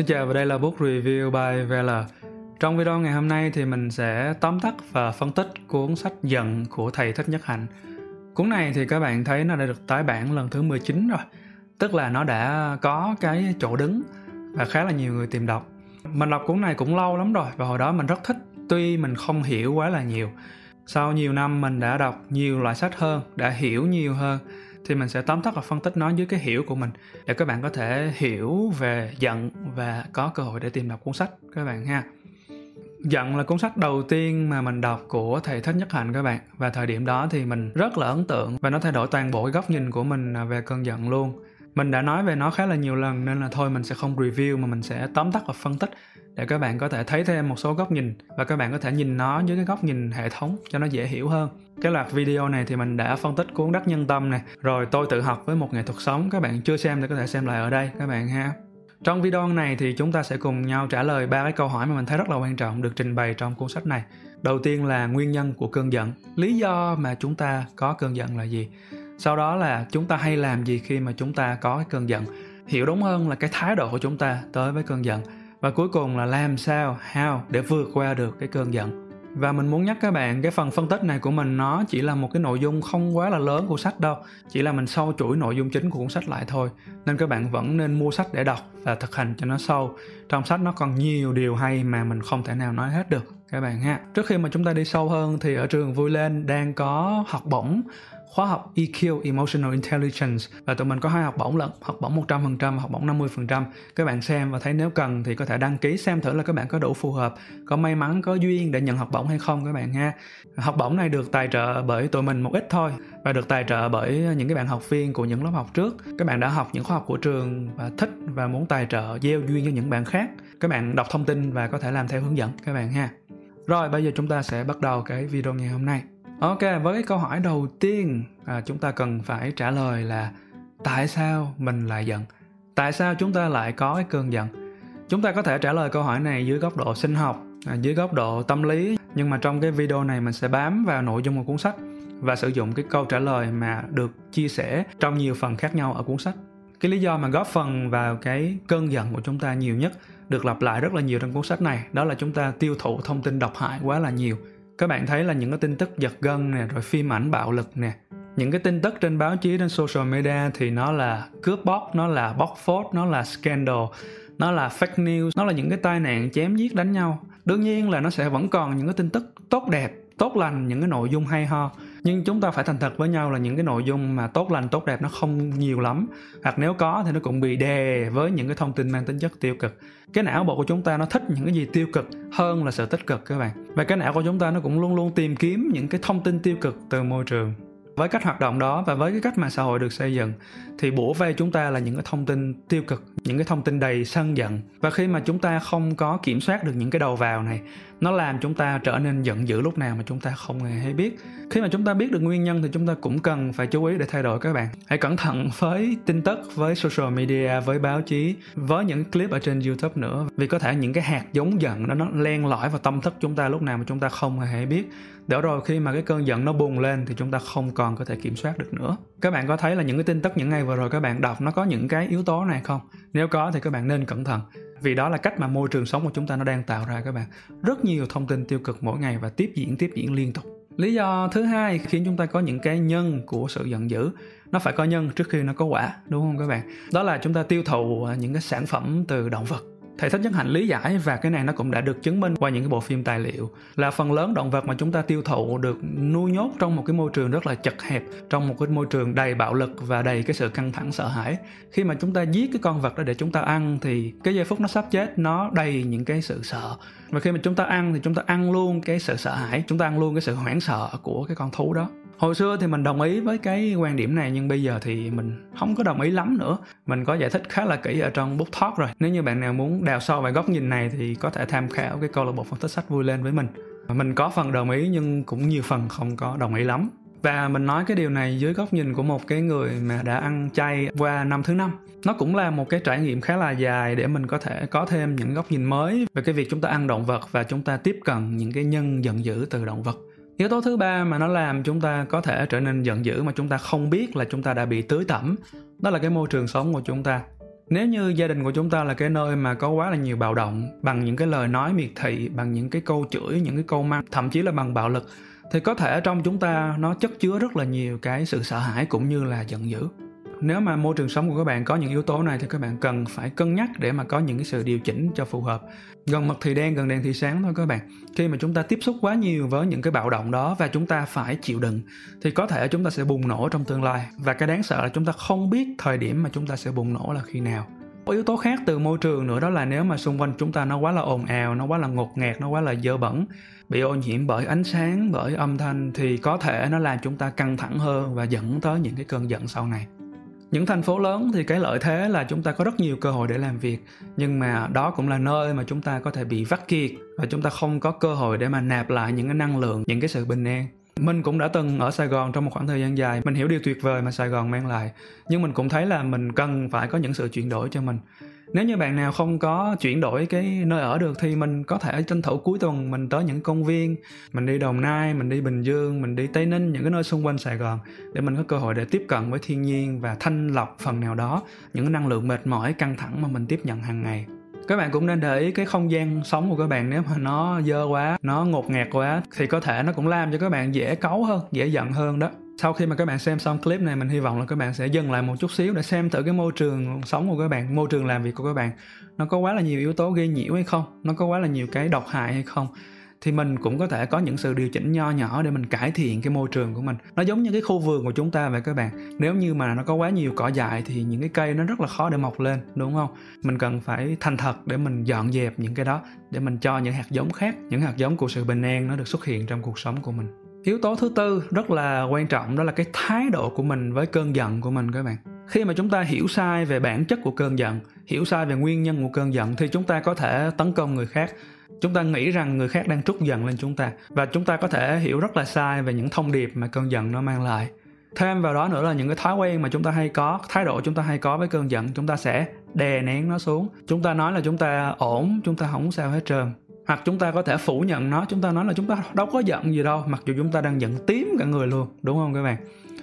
Xin chào và đây là Book Review by Vela. Trong video ngày hôm nay thì mình sẽ tóm tắt và phân tích cuốn sách Giận của thầy Thích Nhất Hạnh. Cuốn này thì các bạn thấy nó đã được tái bản lần thứ 19 rồi. Tức là nó đã có cái chỗ đứng và khá là nhiều người tìm đọc. Mình đọc cuốn này cũng lâu lắm rồi và hồi đó mình rất thích tuy mình không hiểu quá là nhiều. Sau nhiều năm mình đã đọc nhiều loại sách hơn, đã hiểu nhiều hơn thì mình sẽ tóm tắt và phân tích nó dưới cái hiểu của mình. Để các bạn có thể hiểu về giận và có cơ hội để tìm đọc cuốn sách, các bạn ha. Giận là cuốn sách đầu tiên mà mình đọc của thầy Thích Nhất Hạnh, các bạn. Và thời điểm đó thì mình rất là ấn tượng và nó thay đổi toàn bộ cái góc nhìn của mình à, về cơn giận luôn. Mình đã nói về nó khá là nhiều lần nên là thôi mình sẽ không review mà mình sẽ tóm tắt và phân tích để các bạn có thể thấy thêm một số góc nhìn và các bạn có thể nhìn nó dưới cái góc nhìn hệ thống cho nó dễ hiểu hơn cái loạt video này thì mình đã phân tích cuốn đắc nhân tâm này rồi tôi tự học với một nghệ thuật sống các bạn chưa xem thì có thể xem lại ở đây các bạn ha trong video này thì chúng ta sẽ cùng nhau trả lời ba cái câu hỏi mà mình thấy rất là quan trọng được trình bày trong cuốn sách này. Đầu tiên là nguyên nhân của cơn giận, lý do mà chúng ta có cơn giận là gì? Sau đó là chúng ta hay làm gì khi mà chúng ta có cái cơn giận? Hiểu đúng hơn là cái thái độ của chúng ta tới với cơn giận. Và cuối cùng là làm sao, how để vượt qua được cái cơn giận. Và mình muốn nhắc các bạn cái phần phân tích này của mình nó chỉ là một cái nội dung không quá là lớn của sách đâu. Chỉ là mình sâu chuỗi nội dung chính của cuốn sách lại thôi. Nên các bạn vẫn nên mua sách để đọc và thực hành cho nó sâu. Trong sách nó còn nhiều điều hay mà mình không thể nào nói hết được các bạn ha. Trước khi mà chúng ta đi sâu hơn thì ở trường vui lên đang có học bổng khóa học EQ Emotional Intelligence, và tụi mình có hai học bổng lận, học bổng 100% học bổng 50% các bạn xem và thấy nếu cần thì có thể đăng ký xem thử là các bạn có đủ phù hợp, có may mắn, có duyên để nhận học bổng hay không các bạn ha. Học bổng này được tài trợ bởi tụi mình một ít thôi và được tài trợ bởi những cái bạn học viên của những lớp học trước. Các bạn đã học những khóa học của trường và thích và muốn tài trợ, gieo duyên cho những bạn khác. Các bạn đọc thông tin và có thể làm theo hướng dẫn các bạn ha. Rồi, bây giờ chúng ta sẽ bắt đầu cái video ngày hôm nay. Ok, với cái câu hỏi đầu tiên à, chúng ta cần phải trả lời là tại sao mình lại giận? Tại sao chúng ta lại có cái cơn giận? Chúng ta có thể trả lời câu hỏi này dưới góc độ sinh học, à, dưới góc độ tâm lý, nhưng mà trong cái video này mình sẽ bám vào nội dung của cuốn sách và sử dụng cái câu trả lời mà được chia sẻ trong nhiều phần khác nhau ở cuốn sách. Cái lý do mà góp phần vào cái cơn giận của chúng ta nhiều nhất được lặp lại rất là nhiều trong cuốn sách này, đó là chúng ta tiêu thụ thông tin độc hại quá là nhiều các bạn thấy là những cái tin tức giật gân nè, rồi phim ảnh bạo lực nè. Những cái tin tức trên báo chí, trên social media thì nó là cướp bóc, nó là bóc phốt, nó là scandal, nó là fake news, nó là những cái tai nạn chém giết đánh nhau. Đương nhiên là nó sẽ vẫn còn những cái tin tức tốt đẹp, tốt lành, những cái nội dung hay ho nhưng chúng ta phải thành thật với nhau là những cái nội dung mà tốt lành, tốt đẹp nó không nhiều lắm. Hoặc nếu có thì nó cũng bị đè với những cái thông tin mang tính chất tiêu cực. Cái não bộ của chúng ta nó thích những cái gì tiêu cực hơn là sự tích cực các bạn. Và cái não của chúng ta nó cũng luôn luôn tìm kiếm những cái thông tin tiêu cực từ môi trường với cách hoạt động đó và với cái cách mà xã hội được xây dựng, thì bủa vây chúng ta là những cái thông tin tiêu cực, những cái thông tin đầy sân giận. Và khi mà chúng ta không có kiểm soát được những cái đầu vào này, nó làm chúng ta trở nên giận dữ lúc nào mà chúng ta không hề hay biết. Khi mà chúng ta biết được nguyên nhân thì chúng ta cũng cần phải chú ý để thay đổi các bạn. Hãy cẩn thận với tin tức, với social media, với báo chí, với những clip ở trên youtube nữa. Vì có thể những cái hạt giống giận đó nó len lỏi vào tâm thức chúng ta lúc nào mà chúng ta không hề hay biết để rồi, khi mà cái cơn giận nó bùng lên thì chúng ta không còn có thể kiểm soát được nữa. Các bạn có thấy là những cái tin tức những ngày vừa rồi các bạn đọc nó có những cái yếu tố này không? Nếu có thì các bạn nên cẩn thận, vì đó là cách mà môi trường sống của chúng ta nó đang tạo ra các bạn. Rất nhiều thông tin tiêu cực mỗi ngày và tiếp diễn tiếp diễn liên tục. Lý do thứ hai khiến chúng ta có những cái nhân của sự giận dữ, nó phải có nhân trước khi nó có quả, đúng không các bạn? Đó là chúng ta tiêu thụ à, những cái sản phẩm từ động vật thầy thích nhất hạnh lý giải và cái này nó cũng đã được chứng minh qua những cái bộ phim tài liệu. Là phần lớn động vật mà chúng ta tiêu thụ được nuôi nhốt trong một cái môi trường rất là chật hẹp, trong một cái môi trường đầy bạo lực và đầy cái sự căng thẳng sợ hãi. Khi mà chúng ta giết cái con vật đó để chúng ta ăn thì cái giây phút nó sắp chết, nó đầy những cái sự sợ. Và khi mà chúng ta ăn thì chúng ta ăn luôn cái sự sợ hãi, chúng ta ăn luôn cái sự hoảng sợ của cái con thú đó hồi xưa thì mình đồng ý với cái quan điểm này, nhưng bây giờ thì mình không có đồng ý lắm nữa. Mình có giải thích khá là kỹ ở trong book talk rồi. Nếu như bạn nào muốn đào sâu về góc nhìn này thì có thể tham khảo cái câu lạc bộ phân tích sách vui lên với mình. Mình có phần đồng ý nhưng cũng nhiều phần không có đồng ý lắm. Và mình nói cái điều này dưới góc nhìn của một cái người mà đã ăn chay qua năm thứ năm. Nó cũng là một cái trải nghiệm khá là dài để mình có thể có thêm những góc nhìn mới về cái việc chúng ta ăn động vật và chúng ta tiếp cận những cái nhân giận dữ từ động vật yếu tố thứ ba mà nó làm chúng ta có thể trở nên giận dữ mà chúng ta không biết là chúng ta đã bị tưới tẩm, đó là cái môi trường sống của chúng ta. Nếu như gia đình của chúng ta là cái nơi mà có quá là nhiều bạo động, bằng những cái lời nói miệt thị, bằng những cái câu chửi, những cái câu mắng, thậm chí là bằng bạo lực, thì có thể trong chúng ta nó chất chứa rất là nhiều cái sự sợ hãi cũng như là giận dữ nếu mà môi trường sống của các bạn có những yếu tố này thì các bạn cần phải cân nhắc để mà có những cái sự điều chỉnh cho phù hợp. Gần mực thì đen, gần đèn thì sáng thôi các bạn. Khi mà chúng ta tiếp xúc quá nhiều với những cái bạo động đó và chúng ta phải chịu đựng, thì có thể chúng ta sẽ bùng nổ trong tương lai. Và cái đáng sợ là chúng ta không biết thời điểm mà chúng ta sẽ bùng nổ là khi nào. Có yếu tố khác từ môi trường nữa đó là nếu mà xung quanh chúng ta nó quá là ồn ào, nó quá là ngột ngạt, nó quá là dơ bẩn, bị ô nhiễm bởi ánh sáng, bởi âm thanh thì có thể nó làm chúng ta căng thẳng hơn và dẫn tới những cái cơn giận sau này những thành phố lớn thì cái lợi thế là chúng ta có rất nhiều cơ hội để làm việc, nhưng mà đó cũng là nơi mà chúng ta có thể bị vắt kiệt và chúng ta không có cơ hội để mà nạp lại những cái năng lượng, những cái sự bình an. Mình cũng đã từng ở Sài Gòn trong một khoảng thời gian dài, mình hiểu điều tuyệt vời mà Sài Gòn mang lại, nhưng mình cũng thấy là mình cần phải có những sự chuyển đổi cho mình nếu như bạn nào không có chuyển đổi cái nơi ở được thì mình có thể tranh thủ cuối tuần mình tới những công viên, mình đi đồng nai, mình đi bình dương, mình đi tây ninh, những cái nơi xung quanh sài gòn để mình có cơ hội để tiếp cận với thiên nhiên và thanh lọc phần nào đó, những năng lượng mệt mỏi, căng thẳng mà mình tiếp nhận hàng ngày. Các bạn cũng nên để ý cái không gian sống của các bạn nếu mà nó dơ quá, nó ngột ngạt quá thì có thể nó cũng làm cho các bạn dễ cáu hơn, dễ giận hơn đó sau khi mà các bạn xem xong clip này, mình hy vọng là các bạn sẽ dừng lại một chút xíu để xem thử cái môi trường sống của các bạn, môi trường làm việc của các bạn. Nó có quá là nhiều yếu tố gây nhiễu hay không? Nó có quá là nhiều cái độc hại hay không? Thì mình cũng có thể có những sự điều chỉnh nho nhỏ để mình cải thiện cái môi trường của mình. Nó giống như cái khu vườn của chúng ta vậy các bạn. Nếu như mà nó có quá nhiều cỏ dại thì những cái cây nó rất là khó để mọc lên, đúng không? Mình cần phải thành thật để mình dọn dẹp những cái đó, để mình cho những hạt giống khác, những hạt giống của sự bình an nó được xuất hiện trong cuộc sống của mình yếu tố thứ tư rất là quan trọng, đó là cái thái độ của mình với cơn giận của mình các bạn. Khi mà chúng ta hiểu sai về bản chất của cơn giận, hiểu sai về nguyên nhân của cơn giận thì chúng ta có thể tấn công người khác. Chúng ta nghĩ rằng người khác đang trút giận lên chúng ta và chúng ta có thể hiểu rất là sai về những thông điệp mà cơn giận nó mang lại. Thêm vào đó nữa là những cái thói quen mà chúng ta hay có, thái độ chúng ta hay có với cơn giận, chúng ta sẽ đè nén nó xuống. Chúng ta nói là chúng ta ổn, chúng ta không sao hết trơn hoặc chúng ta có thể phủ nhận nó, chúng ta nói là chúng ta đâu có giận gì đâu, mặc dù chúng ta đang giận tím cả người luôn, đúng không các bạn?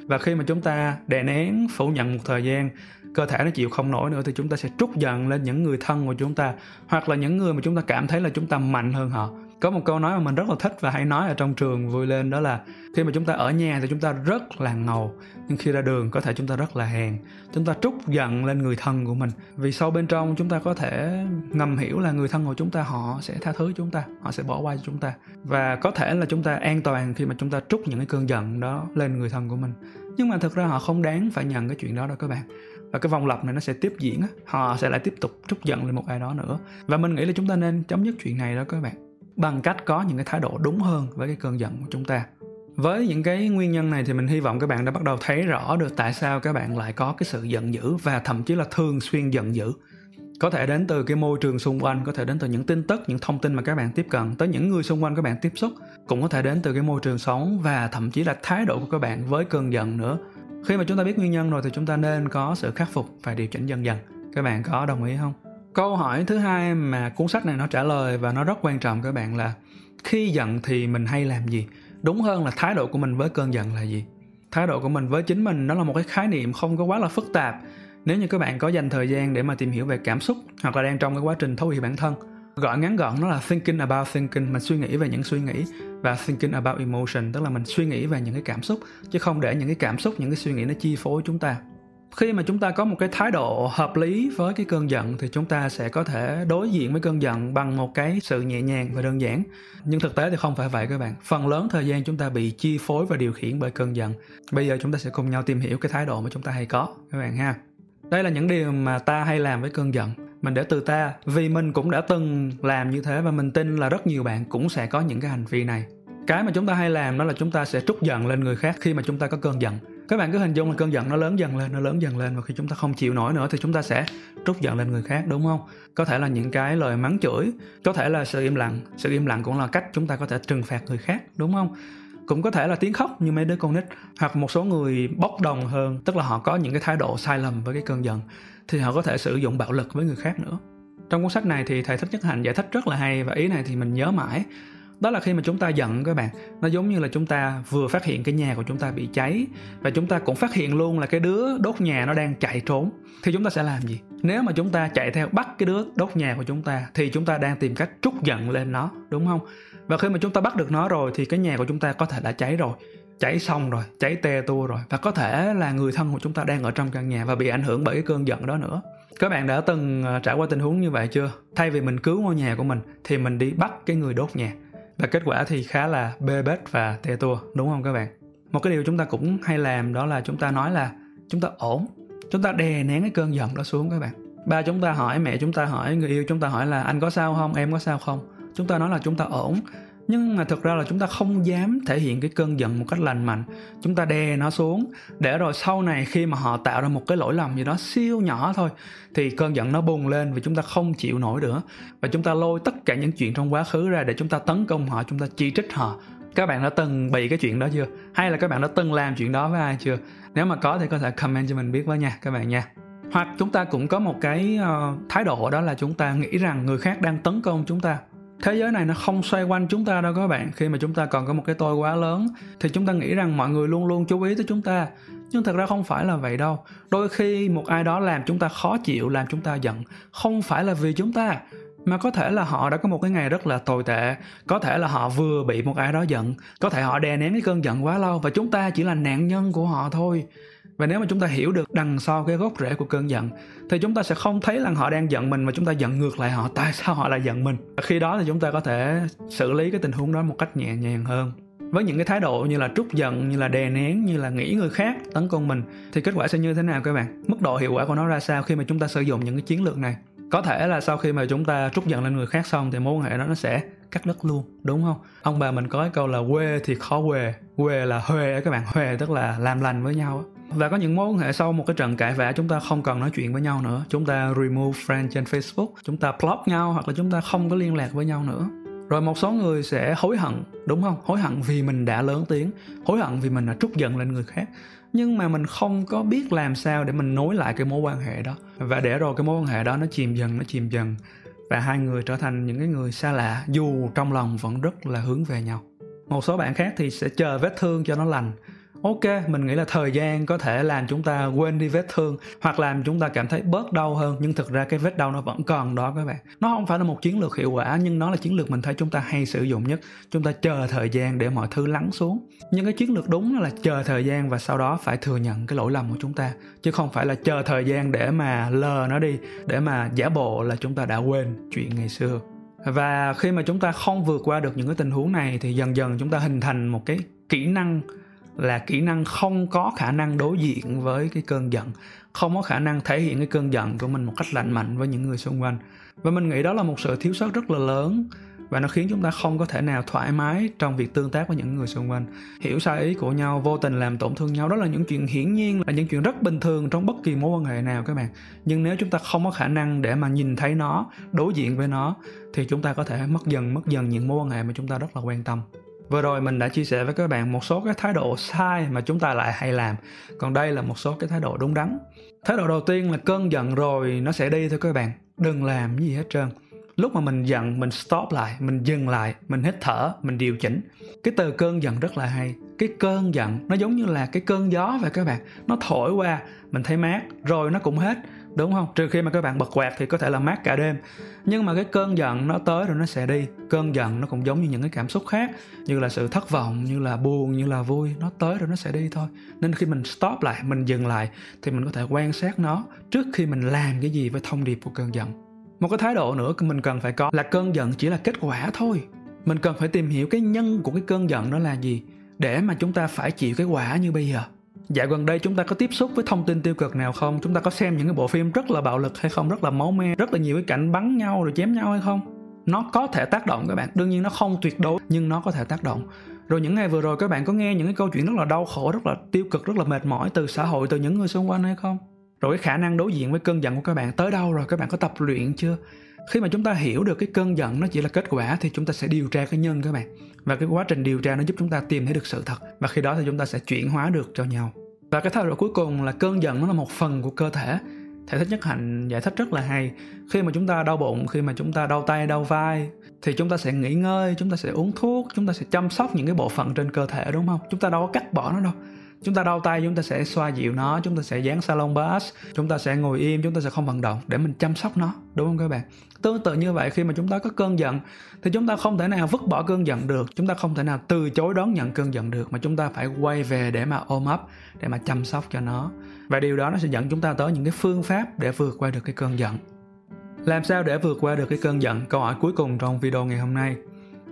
Và khi mà chúng ta đè nén, phủ nhận một thời gian, cơ thể nó chịu không nổi nữa thì chúng ta sẽ trút giận lên những người thân của chúng ta, hoặc là những người mà chúng ta cảm thấy là chúng ta mạnh hơn họ có một câu nói mà mình rất là thích và hay nói ở trong trường vui lên, đó là khi mà chúng ta ở nhà thì chúng ta rất là ngầu, nhưng khi ra đường có thể chúng ta rất là hèn. Chúng ta trút giận lên người thân của mình, vì sâu bên trong chúng ta có thể ngầm hiểu là người thân của chúng ta họ sẽ tha thứ chúng ta, họ sẽ bỏ qua cho chúng ta. Và có thể là chúng ta an toàn khi mà chúng ta trút những cái cơn giận đó lên người thân của mình. Nhưng mà thực ra họ không đáng phải nhận cái chuyện đó đâu các bạn. Và cái vòng lặp này nó sẽ tiếp diễn họ sẽ lại tiếp tục trút giận lên một ai đó nữa. Và mình nghĩ là chúng ta nên chấm dứt chuyện này đó các bạn bằng cách có những cái thái độ đúng hơn với cái cơn giận của chúng ta. Với những cái nguyên nhân này thì mình hy vọng các bạn đã bắt đầu thấy rõ được tại sao các bạn lại có cái sự giận dữ và thậm chí là thường xuyên giận dữ. Có thể đến từ cái môi trường xung quanh, có thể đến từ những tin tức, những thông tin mà các bạn tiếp cận, tới những người xung quanh các bạn tiếp xúc, cũng có thể đến từ cái môi trường sống và thậm chí là thái độ của các bạn với cơn giận nữa. Khi mà chúng ta biết nguyên nhân rồi thì chúng ta nên có sự khắc phục và điều chỉnh dần dần. Các bạn có đồng ý không? Câu hỏi thứ hai mà cuốn sách này nó trả lời và nó rất quan trọng các bạn là khi giận thì mình hay làm gì? Đúng hơn là thái độ của mình với cơn giận là gì? Thái độ của mình với chính mình nó là một cái khái niệm không có quá là phức tạp. Nếu như các bạn có dành thời gian để mà tìm hiểu về cảm xúc hoặc là đang trong cái quá trình thấu hiểu bản thân, gọi ngắn gọn nó là thinking about thinking, mình suy nghĩ về những suy nghĩ và thinking about emotion, tức là mình suy nghĩ về những cái cảm xúc, chứ không để những cái cảm xúc, những cái suy nghĩ nó chi phối chúng ta khi mà chúng ta có một cái thái độ hợp lý với cái cơn giận thì chúng ta sẽ có thể đối diện với cơn giận bằng một cái sự nhẹ nhàng và đơn giản. Nhưng thực tế thì không phải vậy các bạn. Phần lớn thời gian chúng ta bị chi phối và điều khiển bởi cơn giận. Bây giờ chúng ta sẽ cùng nhau tìm hiểu cái thái độ mà chúng ta hay có, các bạn ha. Đây là những điều mà ta hay làm với cơn giận. Mình để từ ta, vì mình cũng đã từng làm như thế và mình tin là rất nhiều bạn cũng sẽ có những cái hành vi này. Cái mà chúng ta hay làm đó là chúng ta sẽ trút giận lên người khác khi mà chúng ta có cơn giận các bạn cứ hình dung là cơn giận nó lớn dần lên, nó lớn dần lên và khi chúng ta không chịu nổi nữa thì chúng ta sẽ trút giận lên người khác, đúng không? Có thể là những cái lời mắng chửi, có thể là sự im lặng. Sự im lặng cũng là cách chúng ta có thể trừng phạt người khác, đúng không? Cũng có thể là tiếng khóc như mấy đứa con nít, hoặc một số người bốc đồng hơn, tức là họ có những cái thái độ sai lầm với cái cơn giận, thì họ có thể sử dụng bạo lực với người khác nữa. Trong cuốn sách này thì thầy thích nhất hạnh giải thích rất là hay và ý này thì mình nhớ mãi đó là khi mà chúng ta giận các bạn nó giống như là chúng ta vừa phát hiện cái nhà của chúng ta bị cháy và chúng ta cũng phát hiện luôn là cái đứa đốt nhà nó đang chạy trốn thì chúng ta sẽ làm gì nếu mà chúng ta chạy theo bắt cái đứa đốt nhà của chúng ta thì chúng ta đang tìm cách trút giận lên nó đúng không và khi mà chúng ta bắt được nó rồi thì cái nhà của chúng ta có thể đã cháy rồi cháy xong rồi cháy te tua rồi và có thể là người thân của chúng ta đang ở trong căn nhà và bị ảnh hưởng bởi cái cơn giận đó nữa các bạn đã từng trải qua tình huống như vậy chưa thay vì mình cứu ngôi nhà của mình thì mình đi bắt cái người đốt nhà và kết quả thì khá là bê bết và te tua, đúng không các bạn? Một cái điều chúng ta cũng hay làm đó là chúng ta nói là chúng ta ổn, chúng ta đè nén cái cơn giận đó xuống các bạn. Ba chúng ta hỏi, mẹ chúng ta hỏi, người yêu chúng ta hỏi là anh có sao không, em có sao không? Chúng ta nói là chúng ta ổn nhưng mà thực ra là chúng ta không dám thể hiện cái cơn giận một cách lành mạnh. Chúng ta đè nó xuống để rồi sau này khi mà họ tạo ra một cái lỗi lầm gì đó siêu nhỏ thôi thì cơn giận nó bùng lên vì chúng ta không chịu nổi nữa. Và chúng ta lôi tất cả những chuyện trong quá khứ ra để chúng ta tấn công họ chúng ta chỉ trích họ. Các bạn đã từng bị cái chuyện đó chưa? Hay là các bạn đã từng làm chuyện đó với ai chưa? Nếu mà có thì có thể comment cho mình biết với nha các bạn nha. Hoặc chúng ta cũng có một cái uh, thái độ đó là chúng ta nghĩ rằng người khác đang tấn công chúng ta thế giới này nó không xoay quanh chúng ta đâu các bạn. Khi mà chúng ta còn có một cái tôi quá lớn, thì chúng ta nghĩ rằng mọi người luôn luôn chú ý tới chúng ta. Nhưng thật ra không phải là vậy đâu. Đôi khi một ai đó làm chúng ta khó chịu, làm chúng ta giận, không phải là vì chúng ta, mà có thể là họ đã có một cái ngày rất là tồi tệ. Có thể là họ vừa bị một ai đó giận, có thể họ đè nén cái cơn giận quá lâu, và chúng ta chỉ là nạn nhân của họ thôi và nếu mà chúng ta hiểu được đằng sau cái gốc rễ của cơn giận, thì chúng ta sẽ không thấy là họ đang giận mình mà chúng ta giận ngược lại họ. Tại sao họ lại giận mình? Và khi đó thì chúng ta có thể xử lý cái tình huống đó một cách nhẹ nhàng hơn. Với những cái thái độ như là trút giận, như là đè nén, như là nghĩ người khác tấn công mình, thì kết quả sẽ như thế nào các bạn? Mức độ hiệu quả của nó ra sao khi mà chúng ta sử dụng những cái chiến lược này? Có thể là sau khi mà chúng ta trút giận lên người khác xong thì mối quan hệ đó nó sẽ cắt đứt luôn, đúng không? Ông bà mình có cái câu là quê thì khó quê quê là huề các bạn. Huề tức là làm lành với nhau và có những mối quan hệ sau một cái trận cãi vã chúng ta không cần nói chuyện với nhau nữa. Chúng ta remove friend trên facebook, chúng ta block nhau hoặc là chúng ta không có liên lạc với nhau nữa. Rồi một số người sẽ hối hận, đúng không? Hối hận vì mình đã lớn tiếng, hối hận vì mình đã trút giận lên người khác. Nhưng mà mình không có biết làm sao để mình nối lại cái mối quan hệ đó. Và để rồi cái mối quan hệ đó nó chìm dần, nó chìm dần. Và hai người trở thành những cái người xa lạ, dù trong lòng vẫn rất là hướng về nhau. Một số bạn khác thì sẽ chờ vết thương cho nó lành ok, mình nghĩ là thời gian có thể làm chúng ta quên đi vết thương hoặc làm chúng ta cảm thấy bớt đau hơn, nhưng thực ra cái vết đau nó vẫn còn đó các bạn. Nó không phải là một chiến lược hiệu quả, nhưng nó là chiến lược mình thấy chúng ta hay sử dụng nhất. Chúng ta chờ thời gian để mọi thứ lắng xuống. Nhưng cái chiến lược đúng là chờ thời gian và sau đó phải thừa nhận cái lỗi lầm của chúng ta. Chứ không phải là chờ thời gian để mà lờ nó đi, để mà giả bộ là chúng ta đã quên chuyện ngày xưa. Và khi mà chúng ta không vượt qua được những cái tình huống này thì dần dần chúng ta hình thành một cái kỹ năng là kỹ năng không có khả năng đối diện với cái cơn giận, không có khả năng thể hiện cái cơn giận của mình một cách lành mạnh với những người xung quanh. Và mình nghĩ đó là một sự thiếu sót rất là lớn và nó khiến chúng ta không có thể nào thoải mái trong việc tương tác với những người xung quanh. Hiểu sai ý của nhau, vô tình làm tổn thương nhau, đó là những chuyện hiển nhiên, là những chuyện rất bình thường trong bất kỳ mối quan hệ nào các bạn. Nhưng nếu chúng ta không có khả năng để mà nhìn thấy nó, đối diện với nó, thì chúng ta có thể mất dần mất dần những mối quan hệ mà chúng ta rất là quan tâm. Vừa rồi mình đã chia sẻ với các bạn một số cái thái độ sai mà chúng ta lại hay làm. Còn đây là một số cái thái độ đúng đắn. Thái độ đầu tiên là cơn giận rồi nó sẽ đi thôi các bạn. Đừng làm gì hết trơn. Lúc mà mình giận, mình stop lại, mình dừng lại, mình hít thở, mình điều chỉnh. Cái từ cơn giận rất là hay. Cái cơn giận nó giống như là cái cơn gió vậy các bạn. Nó thổi qua, mình thấy mát, rồi nó cũng hết đúng không? Trừ khi mà các bạn bật quạt thì có thể là mát cả đêm. Nhưng mà cái cơn giận nó tới rồi nó sẽ đi. Cơn giận nó cũng giống như những cái cảm xúc khác, như là sự thất vọng, như là buồn, như là vui. Nó tới rồi nó sẽ đi thôi. Nên khi mình stop lại, mình dừng lại thì mình có thể quan sát nó trước khi mình làm cái gì với thông điệp của cơn giận. Một cái thái độ nữa mình cần phải có là cơn giận chỉ là kết quả thôi. Mình cần phải tìm hiểu cái nhân của cái cơn giận đó là gì để mà chúng ta phải chịu cái quả như bây giờ. Dạo gần đây chúng ta có tiếp xúc với thông tin tiêu cực nào không? Chúng ta có xem những cái bộ phim rất là bạo lực hay không? Rất là máu me, rất là nhiều cái cảnh bắn nhau rồi chém nhau hay không? Nó có thể tác động các bạn, đương nhiên nó không tuyệt đối nhưng nó có thể tác động. Rồi những ngày vừa rồi các bạn có nghe những cái câu chuyện rất là đau khổ, rất là tiêu cực, rất là mệt mỏi từ xã hội, từ những người xung quanh hay không? Rồi cái khả năng đối diện với cơn giận của các bạn tới đâu rồi? Các bạn có tập luyện chưa? Khi mà chúng ta hiểu được cái cơn giận nó chỉ là kết quả thì chúng ta sẽ điều tra cái nhân các bạn. Và cái quá trình điều tra nó giúp chúng ta tìm thấy được sự thật. Và khi đó thì chúng ta sẽ chuyển hóa được cho nhau. Và cái thái độ cuối cùng là cơn giận nó là một phần của cơ thể. Thể thích nhất hạnh giải thích rất là hay. Khi mà chúng ta đau bụng, khi mà chúng ta đau tay, đau vai, thì chúng ta sẽ nghỉ ngơi, chúng ta sẽ uống thuốc, chúng ta sẽ chăm sóc những cái bộ phận trên cơ thể, đúng không? Chúng ta đâu có cắt bỏ nó đâu chúng ta đau tay, chúng ta sẽ xoa dịu nó, chúng ta sẽ dán salon bus chúng ta sẽ ngồi im, chúng ta sẽ không vận động để mình chăm sóc nó, đúng không các bạn? Tương tự như vậy, khi mà chúng ta có cơn giận, thì chúng ta không thể nào vứt bỏ cơn giận được, chúng ta không thể nào từ chối đón nhận cơn giận được, mà chúng ta phải quay về để mà ôm ấp, để mà chăm sóc cho nó. Và điều đó nó sẽ dẫn chúng ta tới những cái phương pháp để vượt qua được cái cơn giận. Làm sao để vượt qua được cái cơn giận? Câu hỏi cuối cùng trong video ngày hôm nay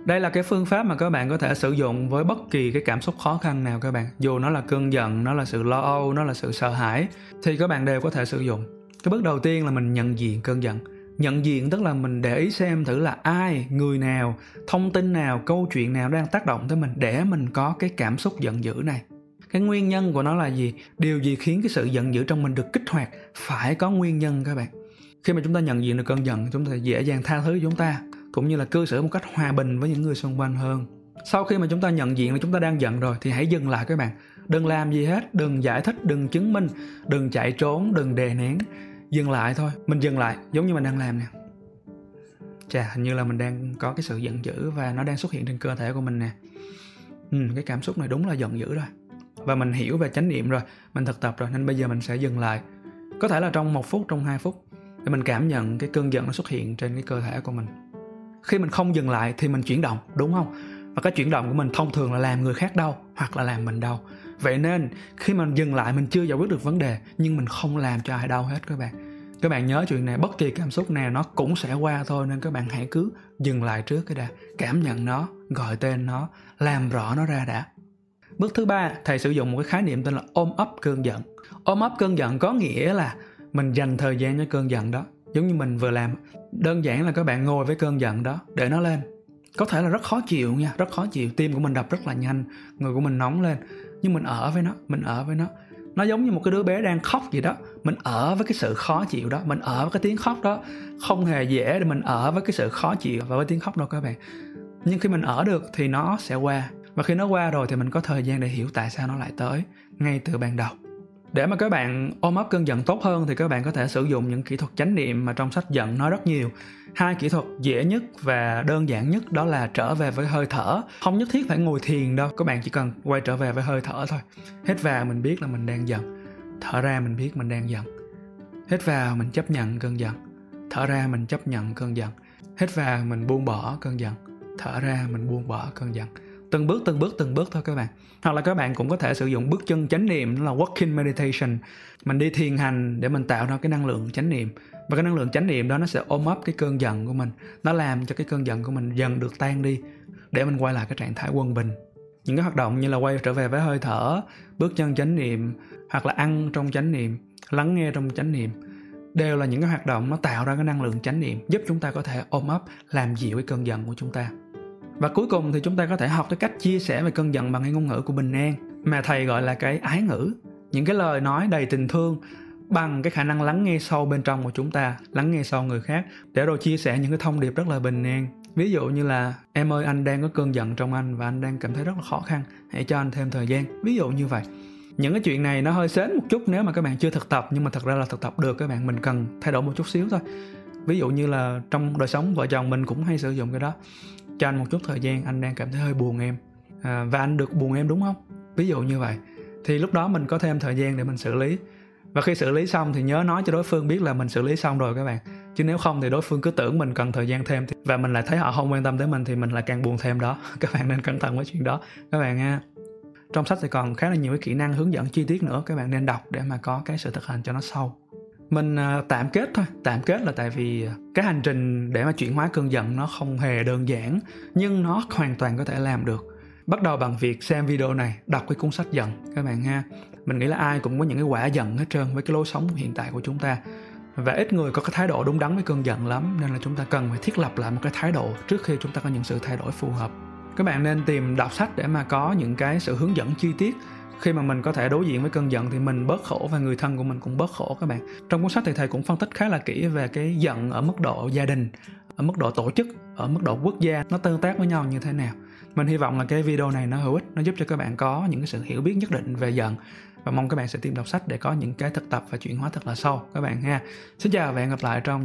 đây là cái phương pháp mà các bạn có thể sử dụng với bất kỳ cái cảm xúc khó khăn nào các bạn. Dù nó là cơn giận, nó là sự lo âu, nó là sự sợ hãi, thì các bạn đều có thể sử dụng. Cái bước đầu tiên là mình nhận diện cơn giận. Nhận diện tức là mình để ý xem thử là ai, người nào, thông tin nào, câu chuyện nào đang tác động tới mình để mình có cái cảm xúc giận dữ này. Cái nguyên nhân của nó là gì? Điều gì khiến cái sự giận dữ trong mình được kích hoạt? Phải có nguyên nhân các bạn. Khi mà chúng ta nhận diện được cơn giận, chúng ta dễ dàng tha thứ chúng ta cũng như là cư xử một cách hòa bình với những người xung quanh hơn. Sau khi mà chúng ta nhận diện là chúng ta đang giận rồi thì hãy dừng lại các bạn. Đừng làm gì hết đừng giải thích đừng chứng minh đừng chạy trốn đừng đè nén. Dừng lại thôi mình dừng lại giống như mình đang làm nè. Chà hình như là mình đang có cái sự giận dữ và nó đang xuất hiện trên cơ thể của mình nè. Ừ, cái cảm xúc này đúng là giận dữ rồi. Và mình hiểu về chánh niệm rồi mình thực tập rồi nên bây giờ mình sẽ dừng lại. Có thể là trong một phút trong hai phút để mình cảm nhận cái cơn giận nó xuất hiện trên cái cơ thể của mình khi mình không dừng lại thì mình chuyển động, đúng không? Và cái chuyển động của mình thông thường là làm người khác đau hoặc là làm mình đau. Vậy nên, khi mình dừng lại mình chưa giải quyết được vấn đề, nhưng mình không làm cho ai đau hết các bạn. Các bạn nhớ chuyện này, bất kỳ cảm xúc nào nó cũng sẽ qua thôi, nên các bạn hãy cứ dừng lại trước cái đã. Cảm nhận nó, gọi tên nó, làm rõ nó ra đã. Bước thứ ba, thầy sử dụng một cái khái niệm tên là ôm ấp cơn giận. Ôm ấp cơn giận có nghĩa là mình dành thời gian cho cơn giận đó giống như mình vừa làm. Đơn giản là các bạn ngồi với cơn giận đó, để nó lên. Có thể là rất khó chịu nha, rất khó chịu. Tim của mình đập rất là nhanh, người của mình nóng lên. Nhưng mình ở với nó, mình ở với nó. Nó giống như một cái đứa bé đang khóc gì đó. Mình ở với cái sự khó chịu đó, mình ở với cái tiếng khóc đó. Không hề dễ để mình ở với cái sự khó chịu và với tiếng khóc đâu các bạn. Nhưng khi mình ở được thì nó sẽ qua. Và khi nó qua rồi thì mình có thời gian để hiểu tại sao nó lại tới ngay từ ban đầu để mà các bạn ôm ấp cơn giận tốt hơn thì các bạn có thể sử dụng những kỹ thuật chánh niệm mà trong sách giận nói rất nhiều. Hai kỹ thuật dễ nhất và đơn giản nhất đó là trở về với hơi thở. Không nhất thiết phải ngồi thiền đâu, các bạn chỉ cần quay trở về với hơi thở thôi. Hít vào mình biết là mình đang giận, thở ra mình biết mình đang giận. Hít vào mình chấp nhận cơn giận, thở ra mình chấp nhận cơn giận. Hít vào mình buông bỏ cơn giận, thở ra mình buông bỏ cơn giận từng bước từng bước từng bước thôi các bạn. Hoặc là các bạn cũng có thể sử dụng bước chân chánh niệm, đó là walking meditation. Mình đi thiền hành để mình tạo ra cái năng lượng chánh niệm. Và cái năng lượng chánh niệm đó nó sẽ ôm ấp cái cơn giận của mình. Nó làm cho cái cơn giận của mình dần được tan đi, để mình quay lại cái trạng thái quân bình. Những cái hoạt động như là quay trở về với hơi thở, bước chân chánh niệm, hoặc là ăn trong chánh niệm, lắng nghe trong chánh niệm, đều là những cái hoạt động nó tạo ra cái năng lượng chánh niệm, giúp chúng ta có thể ôm ấp, làm dịu cái cơn giận của chúng ta và cuối cùng thì chúng ta có thể học cái cách chia sẻ về cơn giận bằng cái ngôn ngữ của bình an. Mà thầy gọi là cái ái ngữ. Những cái lời nói đầy tình thương bằng cái khả năng lắng nghe sâu bên trong của chúng ta, lắng nghe sâu người khác, để rồi chia sẻ những cái thông điệp rất là bình an. Ví dụ như là, em ơi, anh đang có cơn giận trong anh và anh đang cảm thấy rất là khó khăn, hãy cho anh thêm thời gian. Ví dụ như vậy. Những cái chuyện này nó hơi sến một chút nếu mà các bạn chưa thực tập, nhưng mà thật ra là thực tập được các bạn, mình cần thay đổi một chút xíu thôi. Ví dụ như là trong đời sống vợ chồng mình cũng hay sử dụng cái đó cho anh một chút thời gian anh đang cảm thấy hơi buồn em. À, và anh được buồn em đúng không? Ví dụ như vậy. Thì lúc đó mình có thêm thời gian để mình xử lý. Và khi xử lý xong thì nhớ nói cho đối phương biết là mình xử lý xong rồi các bạn. Chứ nếu không thì đối phương cứ tưởng mình cần thời gian thêm và mình lại thấy họ không quan tâm tới mình thì mình lại càng buồn thêm đó. Các bạn nên cẩn thận với chuyện đó. Các bạn nha. Trong sách thì còn khá là nhiều cái kỹ năng hướng dẫn chi tiết nữa. Các bạn nên đọc để mà có cái sự thực hành cho nó sâu mình à, tạm kết thôi. Tạm kết là tại vì cái hành trình để mà chuyển hóa cơn giận nó không hề đơn giản, nhưng nó hoàn toàn có thể làm được. Bắt đầu bằng việc xem video này, đọc cái cuốn sách giận, các bạn ha. Mình nghĩ là ai cũng có những cái quả giận hết trơn với cái lối sống hiện tại của chúng ta. Và ít người có cái thái độ đúng đắn với cơn giận lắm, nên là chúng ta cần phải thiết lập lại một cái thái độ trước khi chúng ta có những sự thay đổi phù hợp. Các bạn nên tìm đọc sách để mà có những cái sự hướng dẫn chi tiết khi mà mình có thể đối diện với cơn giận thì mình bớt khổ và người thân của mình cũng bớt khổ các bạn. Trong cuốn sách thì thầy cũng phân tích khá là kỹ về cái giận ở mức độ gia đình, ở mức độ tổ chức, ở mức độ quốc gia, nó tương tác với nhau như thế nào. Mình hy vọng là cái video này nó hữu ích, nó giúp cho các bạn có những cái sự hiểu biết nhất định về giận. Và mong các bạn sẽ tìm đọc sách để có những cái thực tập và chuyển hóa thật là sâu. Các bạn ha. Xin chào và hẹn gặp lại trong